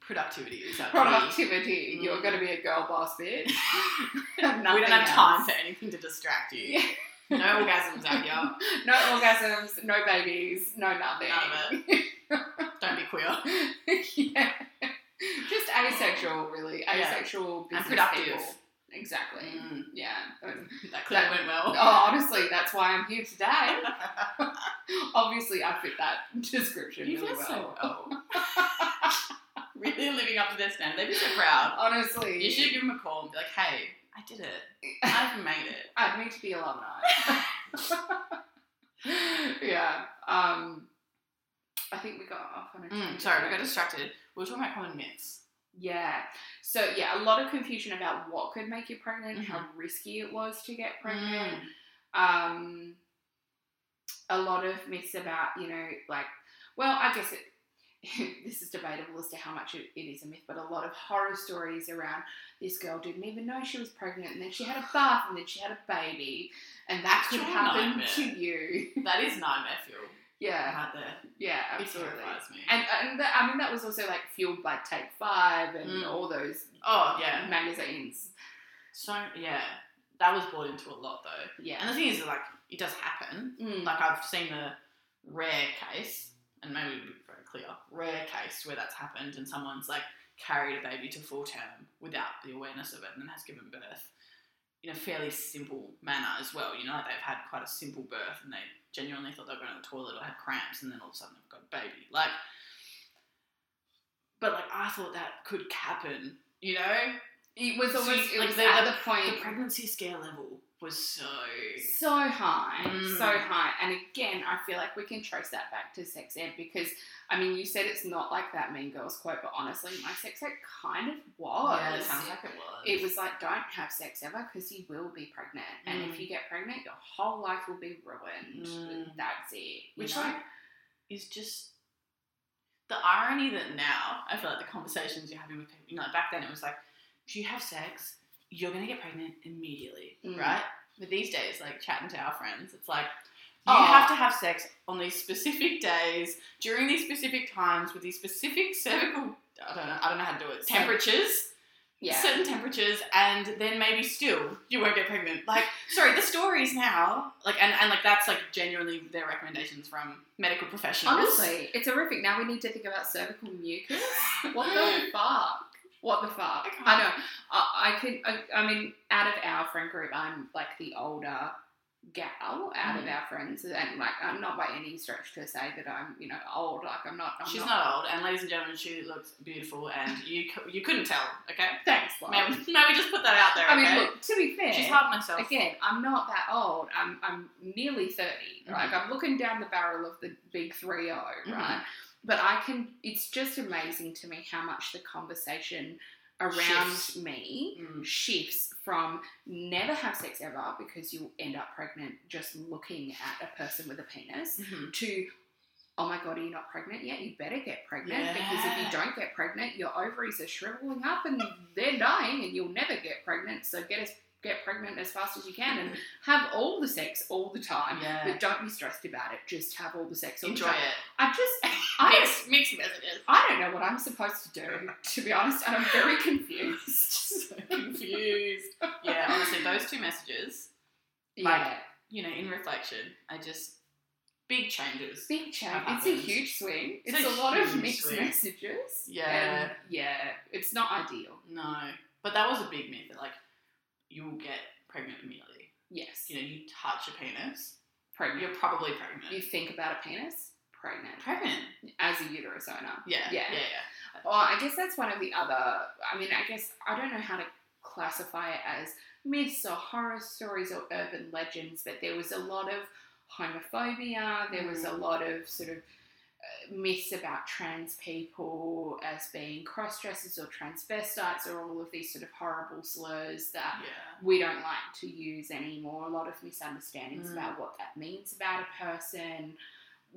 [SPEAKER 2] Productivity is that
[SPEAKER 1] Productivity.
[SPEAKER 2] Mm.
[SPEAKER 1] You're going to be a girl boss bitch. (laughs)
[SPEAKER 2] we don't have time for anything to distract you.
[SPEAKER 1] Yeah.
[SPEAKER 2] No orgasms out here. (laughs)
[SPEAKER 1] no orgasms, no babies, no nothing.
[SPEAKER 2] None of (laughs) Don't be queer.
[SPEAKER 1] yeah. Just asexual, really.
[SPEAKER 2] Yeah.
[SPEAKER 1] Asexual business
[SPEAKER 2] And productive.
[SPEAKER 1] people. Exactly.
[SPEAKER 2] Mm,
[SPEAKER 1] Yeah.
[SPEAKER 2] That clearly went well.
[SPEAKER 1] Oh, honestly, that's why I'm here today. (laughs) Obviously, I fit that description
[SPEAKER 2] you
[SPEAKER 1] really
[SPEAKER 2] so
[SPEAKER 1] well.
[SPEAKER 2] well. really living up to their standard. They'd be so proud.
[SPEAKER 1] Honestly,
[SPEAKER 2] You should give them a call and be like, hey, I did it. (laughs) I've made it.
[SPEAKER 1] I'd need to be alumni. (laughs) yeah. Um, I think we got off on a
[SPEAKER 2] Mm, sorry, we got distracted. We were talking about common myths.
[SPEAKER 1] Yeah. So yeah, a lot of confusion about what could make you pregnant,
[SPEAKER 2] Mm-hmm.
[SPEAKER 1] how risky it was to get pregnant.
[SPEAKER 2] Mm.
[SPEAKER 1] Um, a lot of myths about you know like, well, I guess it. (laughs) this is debatable as to how much it, it is a myth, but a lot of horror stories around this girl didn't even know she was pregnant, and then she had a (sighs) bath, and then she had a baby, and that could happen
[SPEAKER 2] nightmare.
[SPEAKER 1] to you. (laughs)
[SPEAKER 2] That is nightmare fuel
[SPEAKER 1] yeah,
[SPEAKER 2] right there.
[SPEAKER 1] yeah, absolutely. And, and that, I mean that was also like fueled by Take Five and
[SPEAKER 2] Mm.
[SPEAKER 1] all those
[SPEAKER 2] oh, yeah.
[SPEAKER 1] magazines.
[SPEAKER 2] So, yeah. That was brought into a lot, though.
[SPEAKER 1] Yeah.
[SPEAKER 2] And the thing is, like, it does happen.
[SPEAKER 1] Mm.
[SPEAKER 2] Like, I've seen a rare case, and maybe it'll be very clear, rare case where that's happened and someone's, like, carried a baby to full term without the awareness of it and then has given birth. in a fairly simple manner as well. You know, like they've had quite a simple birth and they genuinely thought they were going to the toilet or had cramps, and then all of a sudden they've got a baby. Like, but like I thought that could happen. You know,
[SPEAKER 1] It was almost it
[SPEAKER 2] like
[SPEAKER 1] was
[SPEAKER 2] the-
[SPEAKER 1] at
[SPEAKER 2] the-
[SPEAKER 1] the point
[SPEAKER 2] the pregnancy scare level was so.
[SPEAKER 1] so high,
[SPEAKER 2] Mm.
[SPEAKER 1] so high. And again, I feel like we can trace that back to sex ed because I mean, you said it's not like that Mean Girls quote, but honestly, my sex ed kind of was.
[SPEAKER 2] Yeah, it sounds like it was.
[SPEAKER 1] It was like, don't have sex ever because you will be pregnant. And if
[SPEAKER 2] Mm.
[SPEAKER 1] you get pregnant, your whole life will be ruined.
[SPEAKER 2] Mm.
[SPEAKER 1] That's it.
[SPEAKER 2] Which
[SPEAKER 1] know?
[SPEAKER 2] like is just the irony that now I feel like the conversations you're having with people, you know, back then it was like, do you have sex, you're gonna get pregnant immediately,
[SPEAKER 1] Mm.
[SPEAKER 2] right? But these days, like chatting to our friends, it's like you
[SPEAKER 1] Oh.
[SPEAKER 2] have to have sex on these specific days during these specific times with these specific cervical. I don't know. I don't know how to do it. Temperatures
[SPEAKER 1] yeah.
[SPEAKER 2] certain temperatures and then maybe still you won't get pregnant like sorry the stories now like and, and like that's like genuinely their recommendations from medical professionals
[SPEAKER 1] Honestly, it's horrific. Now we need to think about cervical mucus. What the (laughs) fuck? What the fuck?
[SPEAKER 2] I
[SPEAKER 1] know. I, I can. I, I mean, out of our friend group, I'm like the older gal out of
[SPEAKER 2] Mhm.
[SPEAKER 1] our friends, and like I'm not by any stretch to say that I'm you know old. Like I'm not. I'm
[SPEAKER 2] she's not old and ladies and gentlemen she looks beautiful and (laughs) you you couldn't tell okay
[SPEAKER 1] Thanks,
[SPEAKER 2] maybe, maybe just put that out there
[SPEAKER 1] I mean,
[SPEAKER 2] okay?
[SPEAKER 1] look. To be fair,
[SPEAKER 2] she's hard on herself
[SPEAKER 1] again, I'm not that old. I'm I'm nearly 30. Like
[SPEAKER 2] Mhm.
[SPEAKER 1] I'm looking down the barrel of the big 3 0,
[SPEAKER 2] Mhm.
[SPEAKER 1] right? But I can it's just amazing to me how much the conversation around
[SPEAKER 2] Shifts.
[SPEAKER 1] me
[SPEAKER 2] Mm.
[SPEAKER 1] shifts from never have sex ever because you'll end up pregnant just looking at a person with a penis
[SPEAKER 2] Mhm.
[SPEAKER 1] to oh my god, are you not pregnant yet? You better get pregnant because if you don't get pregnant, your ovaries are shriveling up and they're dying, and you'll never get pregnant. So get as get pregnant as fast as you can and have all the sex all the time.
[SPEAKER 2] Yeah.
[SPEAKER 1] But don't be stressed about it. Just have all the sex all
[SPEAKER 2] enjoy
[SPEAKER 1] the time.
[SPEAKER 2] it
[SPEAKER 1] I just (laughs) I
[SPEAKER 2] mixed, mixed messages
[SPEAKER 1] I don't know what I'm supposed to do, to be honest, and I'm very confused. (laughs)
[SPEAKER 2] so confused (laughs) yeah honestly those two messages
[SPEAKER 1] yeah.
[SPEAKER 2] you know in reflection I just big changes
[SPEAKER 1] Big change. It's a huge swing.
[SPEAKER 2] It's
[SPEAKER 1] It's,
[SPEAKER 2] a
[SPEAKER 1] a, lot of mixed
[SPEAKER 2] swing.
[SPEAKER 1] messages.
[SPEAKER 2] Yeah.
[SPEAKER 1] Yeah, it's not ideal.
[SPEAKER 2] No, but that was a big myth like you will get pregnant immediately.
[SPEAKER 1] Yes.
[SPEAKER 2] You know, you touch a penis,
[SPEAKER 1] pregnant.
[SPEAKER 2] you're probably pregnant.
[SPEAKER 1] You think about a penis, pregnant.
[SPEAKER 2] pregnant?
[SPEAKER 1] As a uterus owner.
[SPEAKER 2] Yeah,
[SPEAKER 1] Yeah.
[SPEAKER 2] yeah, yeah.
[SPEAKER 1] Well, I guess that's one of the other. I mean, I guess I don't know how to classify it as myths or horror stories or urban legends, but there was a lot of homophobia. There was a
[SPEAKER 2] Mm.
[SPEAKER 1] lot of sort of myths about trans people as being cross dressers or transvestites or all of these sort of horrible slurs that
[SPEAKER 2] Yeah.
[SPEAKER 1] we don't like to use anymore. A lot of misunderstandings
[SPEAKER 2] Mm.
[SPEAKER 1] about what that means about a person,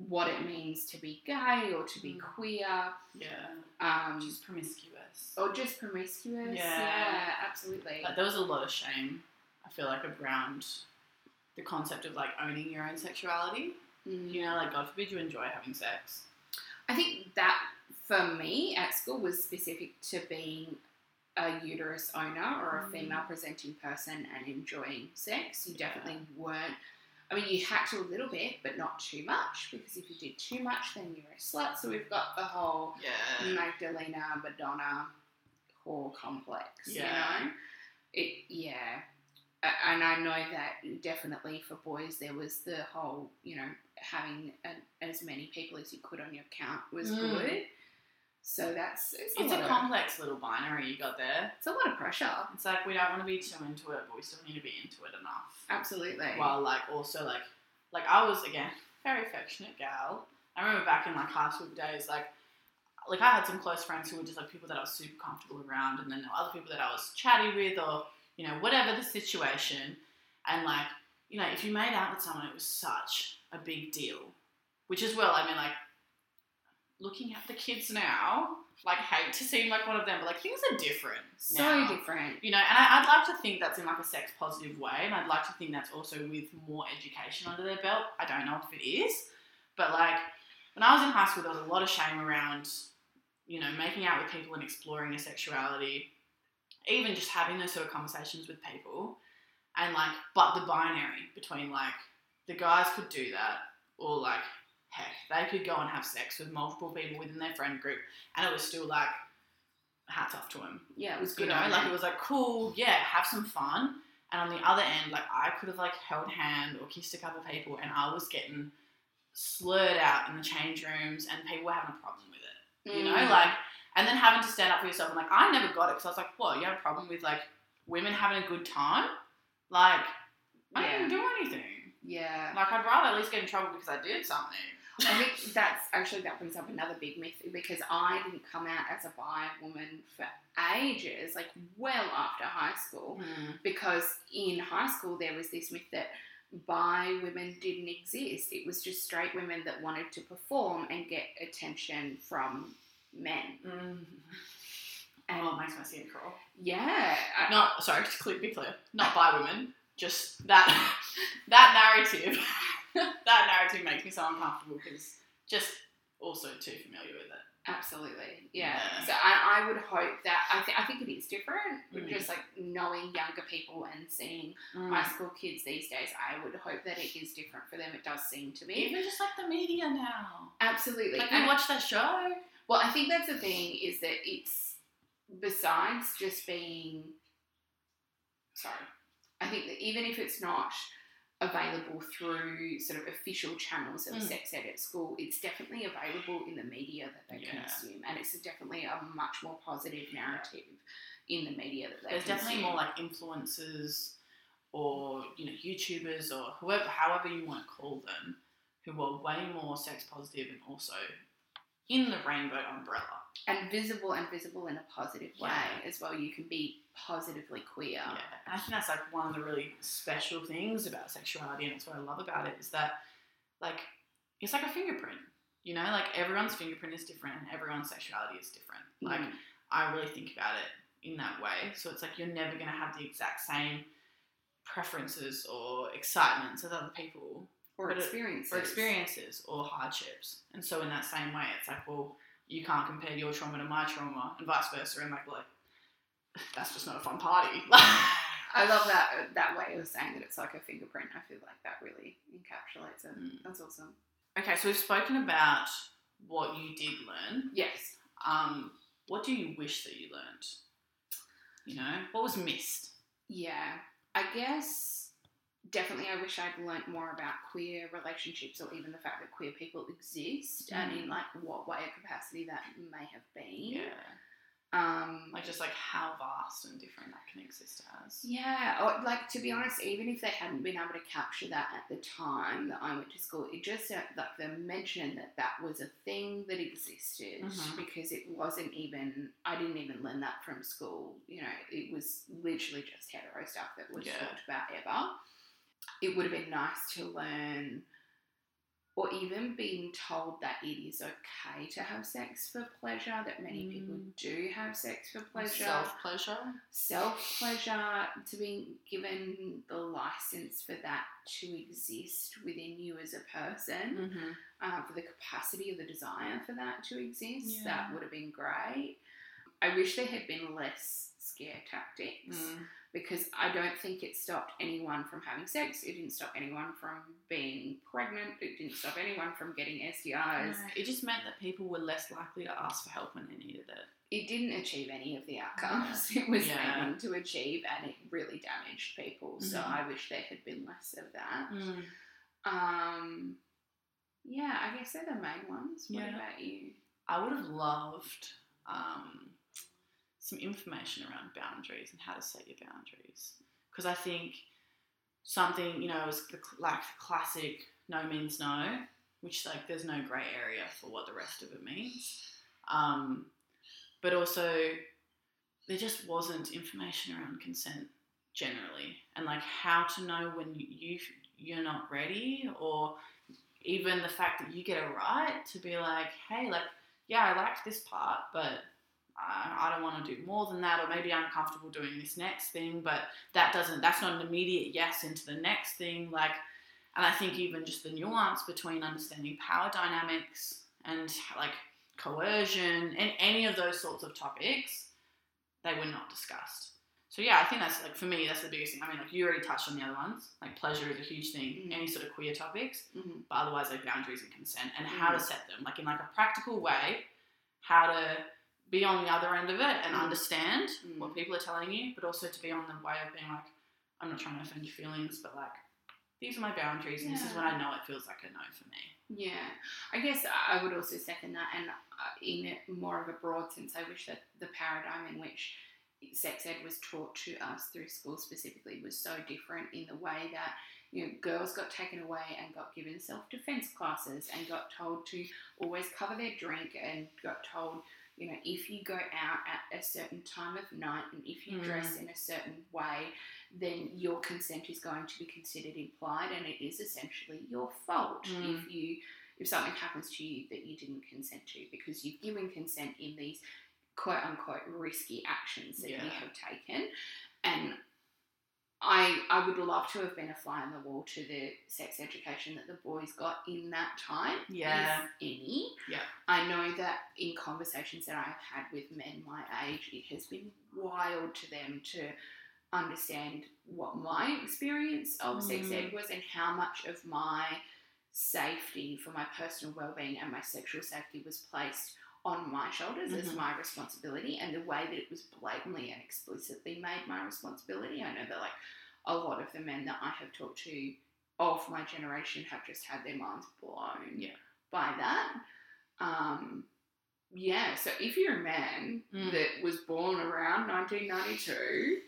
[SPEAKER 1] what it means to be gay or to be
[SPEAKER 2] Mm.
[SPEAKER 1] queer,
[SPEAKER 2] Yeah.
[SPEAKER 1] um,
[SPEAKER 2] Just promiscuous.
[SPEAKER 1] or just promiscuous.
[SPEAKER 2] Yeah.
[SPEAKER 1] Yeah, absolutely.
[SPEAKER 2] Like, there was a lot of shame, I feel like, around the concept of like owning your own sexuality.
[SPEAKER 1] Mm.
[SPEAKER 2] You know, like God forbid you enjoy having sex.
[SPEAKER 1] I think that for me at school was specific to being a uterus owner or a
[SPEAKER 2] Mm.
[SPEAKER 1] female presenting person and enjoying sex. You definitely weren't. I mean, you had to a little bit, but not too much, because if you did too much, then you're a slut. So we've got the whole
[SPEAKER 2] Yeah.
[SPEAKER 1] Magdalena Madonna whore complex.
[SPEAKER 2] Yeah.
[SPEAKER 1] You know, it yeah, and I know that definitely for boys there was the whole you know having an, as many people as you could on your account was
[SPEAKER 2] Mm.
[SPEAKER 1] good. So that's it's a,
[SPEAKER 2] It's a
[SPEAKER 1] of,
[SPEAKER 2] complex little binary you got there.
[SPEAKER 1] it's a lot of pressure.
[SPEAKER 2] It's like we don't want to be too into it, but we still need to be into it enough.
[SPEAKER 1] Absolutely.
[SPEAKER 2] While like also like like I was again very affectionate gal. I remember back in like high school days, like like I had some close friends who were just like people that I was super comfortable around, and then there were other people that I was chatty with, or you know whatever the situation, and like you know if you made out with someone, it was such a big deal. Which is well, I mean like looking at the kids now, like hate to seem like one of them, but like things are different.
[SPEAKER 1] so
[SPEAKER 2] now
[SPEAKER 1] different.
[SPEAKER 2] you know, and I, I'd like to think that's in like a sex positive way, and I'd like to think that's also with more education under their belt. I don't know if it is, but like when I was in high school, there was a lot of shame around, you know, making out with people and exploring your sexuality, even just having those sort of conversations with people, and like, but the binary between like the guys could do that, or like heck, they could go and have sex with multiple people within their friend group, and it was still like hats off to them
[SPEAKER 1] Yeah, it was
[SPEAKER 2] you
[SPEAKER 1] good.
[SPEAKER 2] know, like it was like cool, yeah, have some fun, And on the other end, like I could have like held hand or kissed a couple people, and I was getting slurred out in the change rooms, and people were having a problem with it. You know,
[SPEAKER 1] Mm.
[SPEAKER 2] like, and then having to stand up for yourself. And like, I never got it because I was like, what? You have a problem with like women having a good time? Like, I
[SPEAKER 1] Yeah.
[SPEAKER 2] didn't do anything.
[SPEAKER 1] yeah.
[SPEAKER 2] Like, I'd rather at least get in trouble because I did something.
[SPEAKER 1] I think (laughs) that's actually that brings up another big myth because I didn't come out as a bi woman for ages, like well after high school. Because in high school there was this myth that bi women didn't exist. It was just straight women that wanted to perform and get attention from men.
[SPEAKER 2] Mm.
[SPEAKER 1] And
[SPEAKER 2] oh, it makes my skin crawl.
[SPEAKER 1] yeah, I-
[SPEAKER 2] Not sorry, to clear, be clear, not bi women. Just that (laughs) that narrative. (laughs) that narrative makes me so uncomfortable because just also too familiar with it.
[SPEAKER 1] Absolutely, yeah.
[SPEAKER 2] Yeah.
[SPEAKER 1] So I, I would hope that I think I think it is different.
[SPEAKER 2] Mm.
[SPEAKER 1] Just like knowing younger people and seeing high school kids these days, I would hope that it is different for them. It does seem to be.
[SPEAKER 2] Even just like the media now.
[SPEAKER 1] Absolutely.
[SPEAKER 2] Like
[SPEAKER 1] And-
[SPEAKER 2] watch that show.
[SPEAKER 1] well, I think that's the thing is that it's besides just being sorry. I think that even if it's not available through sort of official channels of
[SPEAKER 2] Mm.
[SPEAKER 1] sex ed at school, it's definitely available in the media that they
[SPEAKER 2] Yeah.
[SPEAKER 1] consume, and it's definitely a much more positive narrative in the media that they consume.
[SPEAKER 2] There's
[SPEAKER 1] consume.
[SPEAKER 2] definitely more like influencers or you know YouTubers or whoever, however you want to call them, who are way more sex positive and also in the rainbow umbrella.
[SPEAKER 1] And visible and visible in a positive way
[SPEAKER 2] Yeah.
[SPEAKER 1] as well. You can be positively queer.
[SPEAKER 2] Yeah, and I think that's like one of the really special things about sexuality, and it's what I love about it is that, like, it's like a fingerprint. You know, like everyone's fingerprint is different, and everyone's sexuality is different. Like,
[SPEAKER 1] Mm.
[SPEAKER 2] I really think about it in that way. So it's like you're never gonna have the exact same preferences or excitements as other people,
[SPEAKER 1] or
[SPEAKER 2] But it-
[SPEAKER 1] experiences.
[SPEAKER 2] or experiences or hardships. And so in that same way, it's like, well, you can't compare your trauma to my trauma, and vice versa. And like, like, that's just not a fun party. (laughs)
[SPEAKER 1] I love that that way of saying that it's like a fingerprint. I feel like that really encapsulates it.
[SPEAKER 2] Mm.
[SPEAKER 1] That's awesome.
[SPEAKER 2] Okay, so we've spoken about what you did learn.
[SPEAKER 1] Yes.
[SPEAKER 2] Um, what do you wish that you learned? You know, what was missed?
[SPEAKER 1] Yeah. I guess definitely I wish I'd learnt more about queer relationships or even the fact that queer people exist and in
[SPEAKER 2] Mm.
[SPEAKER 1] like what way or capacity that may have been.
[SPEAKER 2] Yeah,
[SPEAKER 1] Um
[SPEAKER 2] like just like how vast and different that can exist as.
[SPEAKER 1] Yeah, or like to be honest, even if they hadn't been able to capture that at the time that I went to school, it just uh, like the mention that that was a thing that existed
[SPEAKER 2] Mhm.
[SPEAKER 1] because it wasn't even I didn't even learn that from school. You know, it was literally just hetero stuff that was
[SPEAKER 2] Yeah.
[SPEAKER 1] talked about ever. It would have been nice to learn. Or even being told that it is okay to have sex for pleasure, that many people
[SPEAKER 2] Mm.
[SPEAKER 1] do have sex for pleasure
[SPEAKER 2] Self pleasure.
[SPEAKER 1] self pleasure, to be given the license for that to exist within you as a person,
[SPEAKER 2] Mm-hmm.
[SPEAKER 1] uh, for the capacity or the desire for that to exist,
[SPEAKER 2] Yeah.
[SPEAKER 1] that would have been great. I wish there had been less scare tactics
[SPEAKER 2] Mm.
[SPEAKER 1] Because I don't think it stopped anyone from having sex. It didn't stop anyone from being pregnant. It didn't stop anyone from getting STIs.
[SPEAKER 2] It just meant that people were less likely to ask for help when they needed it.
[SPEAKER 1] it didn't achieve any of the outcomes (laughs) it was
[SPEAKER 2] Yeah.
[SPEAKER 1] aiming to achieve, and it really damaged people. So
[SPEAKER 2] Mhm.
[SPEAKER 1] I wish there had been less of that.
[SPEAKER 2] Mm.
[SPEAKER 1] Um, yeah, I guess they're the main ones. What
[SPEAKER 2] Yeah.
[SPEAKER 1] about you?
[SPEAKER 2] I would have loved um, some information around boundaries and how to set your boundaries. Because I think something, you know, is the, like the classic no means no, which like there's no grey area for what the rest of it means. Um, but also, there just wasn't information around consent generally, and like how to know when you, you you're not ready, or even the fact that you get a right to be like, hey, like yeah, I liked this part, but I, I don't want to do more than that, or maybe I'm comfortable doing this next thing, but that doesn't, that's not an immediate yes into the next thing. Like, and I think even just the nuance between understanding power dynamics and like coercion and any of those sorts of topics, they were not discussed. So yeah, I think that's like for me, that's the biggest thing. I mean, like you already touched on the other ones. Like pleasure is a huge thing.
[SPEAKER 1] Mhm.
[SPEAKER 2] Any sort of queer topics,
[SPEAKER 1] Mhm.
[SPEAKER 2] but otherwise like boundaries and consent and how to
[SPEAKER 1] Mm.
[SPEAKER 2] set them like in like a practical way how to be on the other end of it and
[SPEAKER 1] Mm.
[SPEAKER 2] understand
[SPEAKER 1] Mm.
[SPEAKER 2] what people are telling you but also to be on the way of being like I'm not trying to offend your feelings, but like these are my boundaries, and this is when I know it feels like a no for me.
[SPEAKER 1] Yeah, I guess I would also second that, and uh, in more of a broad sense, I wish that the paradigm in which sex ed was taught to us through school specifically was so different in the way that you know girls got taken away and got given self defense classes and got told to always cover their drink and got told you know if you go out at a certain time of night and if you
[SPEAKER 2] Mm.
[SPEAKER 1] dress in a certain way then your consent is going to be considered implied and it is essentially your fault
[SPEAKER 2] Mm.
[SPEAKER 1] if you if something happens to you that you didn't consent to because you've given consent in these quote unquote risky actions that you have taken and I, I would love to have been a fly on the wall to the sex education that the boys got in that time,
[SPEAKER 2] Yeah.
[SPEAKER 1] if any.
[SPEAKER 2] Yeah.
[SPEAKER 1] I know that in conversations that I've had with men my age, it has been wild to them to understand what my experience of sex
[SPEAKER 2] Mm.
[SPEAKER 1] ed was and how much of my safety for my personal well-being and my sexual safety was placed on my shoulders as
[SPEAKER 2] Mhm.
[SPEAKER 1] my responsibility and the way that it was blatantly and explicitly made my responsibility. I know that like a lot of the men that I have talked to of my generation have just had their minds blown
[SPEAKER 2] Yeah.
[SPEAKER 1] by that. Um, yeah, so if you're a man
[SPEAKER 2] Mm.
[SPEAKER 1] that was born around 1992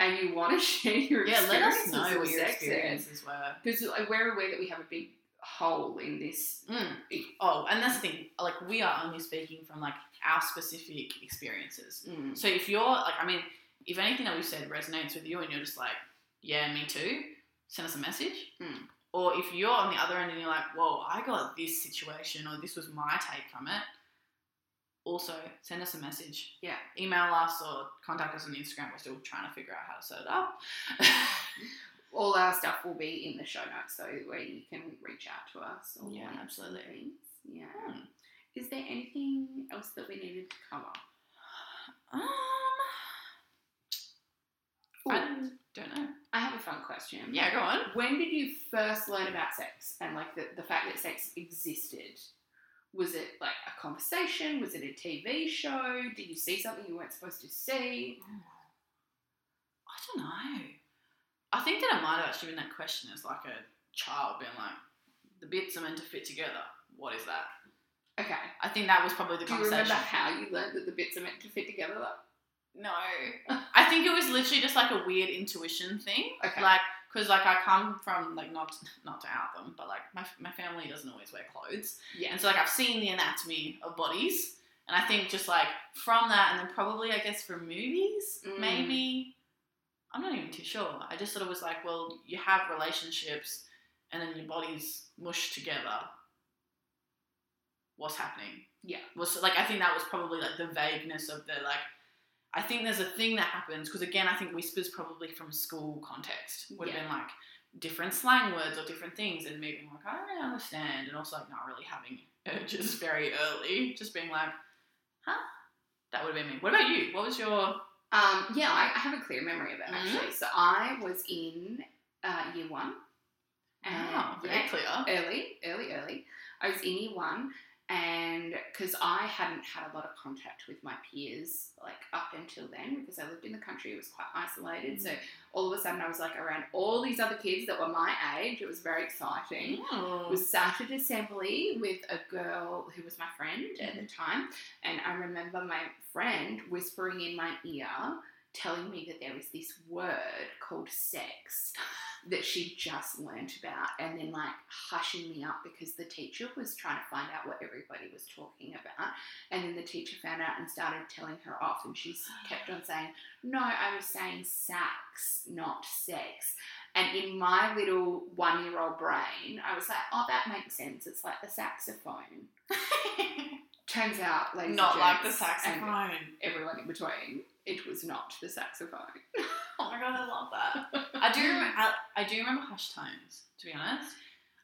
[SPEAKER 1] and you want to share your
[SPEAKER 2] Yeah, let us
[SPEAKER 1] experiences
[SPEAKER 2] know what your experiences were.
[SPEAKER 1] because like, we're aware that we have a big hole in this.
[SPEAKER 2] Mm. Oh, and that's the thing. Like, we are only speaking from like our specific experiences.
[SPEAKER 1] Mm.
[SPEAKER 2] So if you're like, I mean, if anything that we've said resonates with you and you're just like, yeah, me too, send us a message.
[SPEAKER 1] Mm.
[SPEAKER 2] Or if you're on the other end and you're like, whoa, I got this situation or this was my take from it, also send us a message.
[SPEAKER 1] Yeah.
[SPEAKER 2] Email us or contact us on Instagram. We're still trying to figure out how to set it up. (laughs)
[SPEAKER 1] All our stuff will be in the show notes, so where you can reach out to us. Or
[SPEAKER 2] Yeah, absolutely.
[SPEAKER 1] things. Yeah.
[SPEAKER 2] Hmm.
[SPEAKER 1] Is there anything else that we needed to cover?
[SPEAKER 2] um,
[SPEAKER 1] Ooh,
[SPEAKER 2] I don't know.
[SPEAKER 1] I have a fun question.
[SPEAKER 2] Yeah, go on.
[SPEAKER 1] When did you first learn about sex and like the, the fact that sex existed? Was it like a conversation? Was it a TV show? Did you see something you weren't supposed to see?
[SPEAKER 2] I don't know. I think that it might have actually been that question as like a child being like, the bits are meant to fit together. What is that?
[SPEAKER 1] Okay.
[SPEAKER 2] I think that was probably the
[SPEAKER 1] Do you
[SPEAKER 2] conversation.
[SPEAKER 1] remember how you learned that the bits are meant to fit together?
[SPEAKER 2] No. (laughs) I think it was literally just like a weird intuition thing.
[SPEAKER 1] Okay.
[SPEAKER 2] Like, because like I come from like not not to out them, but like my, my family doesn't always wear clothes,
[SPEAKER 1] Yeah.
[SPEAKER 2] and so like I've seen the anatomy of bodies, and I think just like from that, and then probably I guess from movies,
[SPEAKER 1] Mm.
[SPEAKER 2] maybe I'm not even too sure. I just sort of was like, well, you have relationships, and then your bodies mush together. What's happening?
[SPEAKER 1] Yeah.
[SPEAKER 2] Was like I think that was probably like the vagueness of the like. I think there's a thing that happens because again, I think whispers probably from school context would have
[SPEAKER 1] Yeah.
[SPEAKER 2] been like different slang words or different things, and me being like, I don't really understand, and also like not really having urges (laughs) very early, just being like, huh? That would have been me. What about you? What was your?
[SPEAKER 1] Um, yeah, I, I have a clear memory of it
[SPEAKER 2] Mhm.
[SPEAKER 1] actually. So I was in uh, year one. And,
[SPEAKER 2] Wow, very
[SPEAKER 1] yeah,
[SPEAKER 2] clear.
[SPEAKER 1] early, early, early. I was in year one, and because I hadn't had a lot of contact with my peers like up until then, because I lived in the country, it was quite isolated. So all of a sudden, I was like around all these other kids that were my age. It was very exciting.
[SPEAKER 2] Mm.
[SPEAKER 1] was sat at assembly with a girl who was my friend at the time, and I remember my friend whispering in my ear, telling me that there was this word called sex (laughs) that she'd just learnt about, and then like hushing me up because the teacher was trying to find out what everybody was talking about, and then the teacher found out and started telling her off, and she kept on saying, "No, I was saying sax, not sex." And in my little one year old brain, I was like, oh, that makes sense. It's like the saxophone. (laughs) Turns out, like
[SPEAKER 2] not like the saxophone.
[SPEAKER 1] Everyone in between, it was not the saxophone. (laughs)
[SPEAKER 2] Oh my god, I love that. I do. Remember, I, I do remember hush tones. To be honest,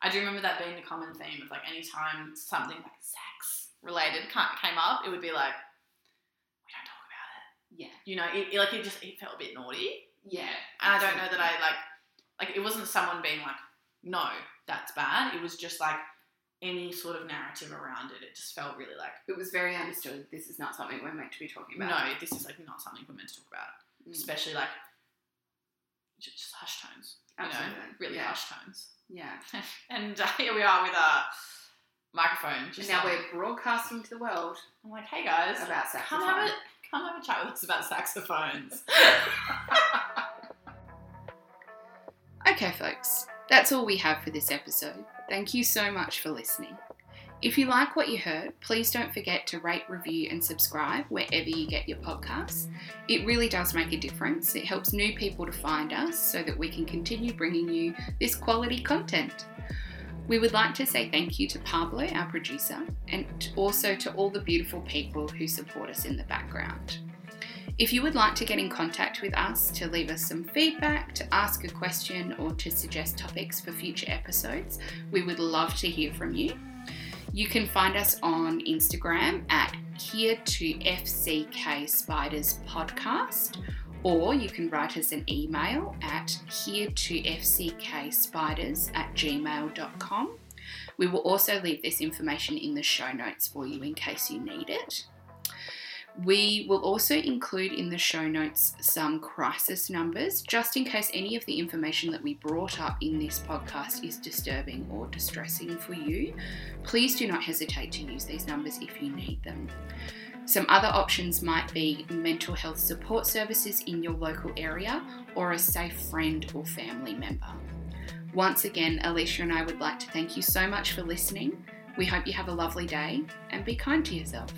[SPEAKER 2] I do remember that being the common theme of like any time something like sex related came up, it would be like, we don't talk about it.
[SPEAKER 1] Yeah.
[SPEAKER 2] You know, it, it- like it just it felt a bit naughty,
[SPEAKER 1] Yeah.
[SPEAKER 2] and I don't know that I like like it wasn't someone being like, no, that's bad. It was just like any sort of narrative around it. It just felt really like,
[SPEAKER 1] It was very understood. This is not something we're meant to be talking about.
[SPEAKER 2] no, this is like not something we're meant to talk about.
[SPEAKER 1] Mm.
[SPEAKER 2] especially like Ju- Just hush tones. You know,
[SPEAKER 1] Absolutely.
[SPEAKER 2] really
[SPEAKER 1] Yeah.
[SPEAKER 2] hush tones.
[SPEAKER 1] Yeah. (laughs)
[SPEAKER 2] and uh, (laughs) here we are with a microphone.
[SPEAKER 1] And now
[SPEAKER 2] like-
[SPEAKER 1] we're broadcasting to the world
[SPEAKER 2] I'm like, hey guys,
[SPEAKER 1] about
[SPEAKER 2] come have a come have a chat with us about saxophones. (laughs)
[SPEAKER 1] Okay, folks, that's all we have for this episode. Thank you so much for listening. If you like what you heard, please don't forget to rate, review, and subscribe wherever you get your podcasts. It really does make a difference. It helps new people to find us so that we can continue bringing you this quality content. We would like to say thank you to Pablo, our producer, and also to all the beautiful people who support us in the background. If you would like to get in contact with us to leave us some feedback, to ask a question, or to suggest topics for future episodes, we would love to hear from you. You can find us on Instagram at here to FCK Spiders Podcast, or you can write us an email at here to FCK Spiders at gmail.com. We will also leave this information in the show notes for you in case you need it. We will also include in the show notes some crisis numbers just in case any of the information that we brought up in this podcast is disturbing or distressing for you. Please do not hesitate to use these numbers if you need them. Some other options might be mental health support services in your local area or a safe friend or family member. Once again, Alysha and I would like to thank you so much for listening. We hope you have a lovely day and be kind to yourself.